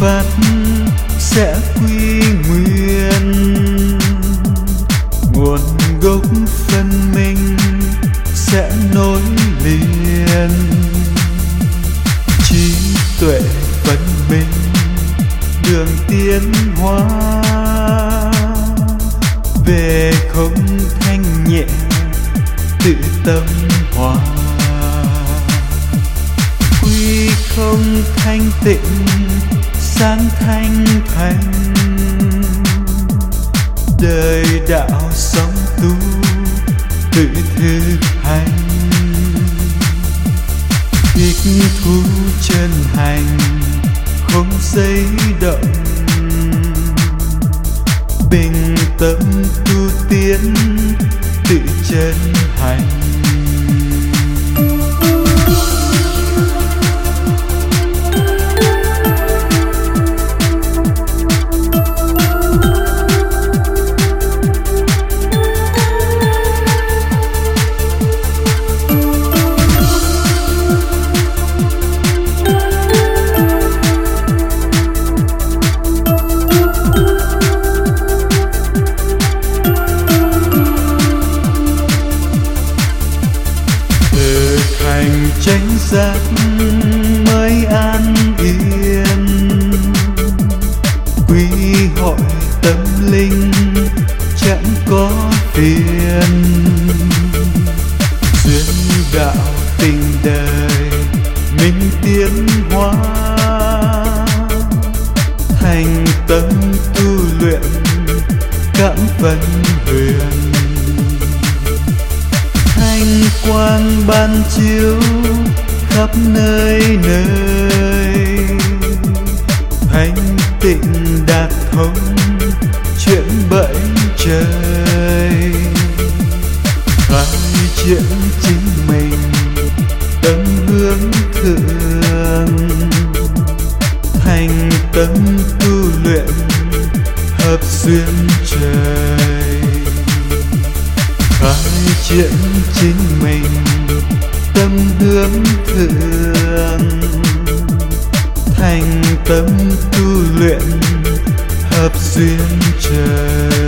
phát sẽ quy nguyên. Nguồn gốc phân minh sẽ nối liền. Trí tuệ phân minh, đường tiến hóa. Về không thanh nhẹ, tự tâm hòa quy không thanh tịnh, sáng thanh thành đời đạo sống tu, tự thực hành. Thích thú chân hành, không dây động. Bình tâm tu tiến, tự chân hành. Thực hành tránh giác mới an yên. Quy hội tâm linh chẳng có phiền. Duyên đạo tình đời minh tiến hóa. Thành tâm tu luyện cảm phân huyền quang ban chiếu khắp nơi nơi. Thanh tịnh đạt thông chuyện bẫy trời. Khai triển chính mình tâm hướng thượng thành tâm tu luyện, hợp duyên trời khai triển chính mình tâm hướng thượng thành tâm tu luyện hợp duyên trời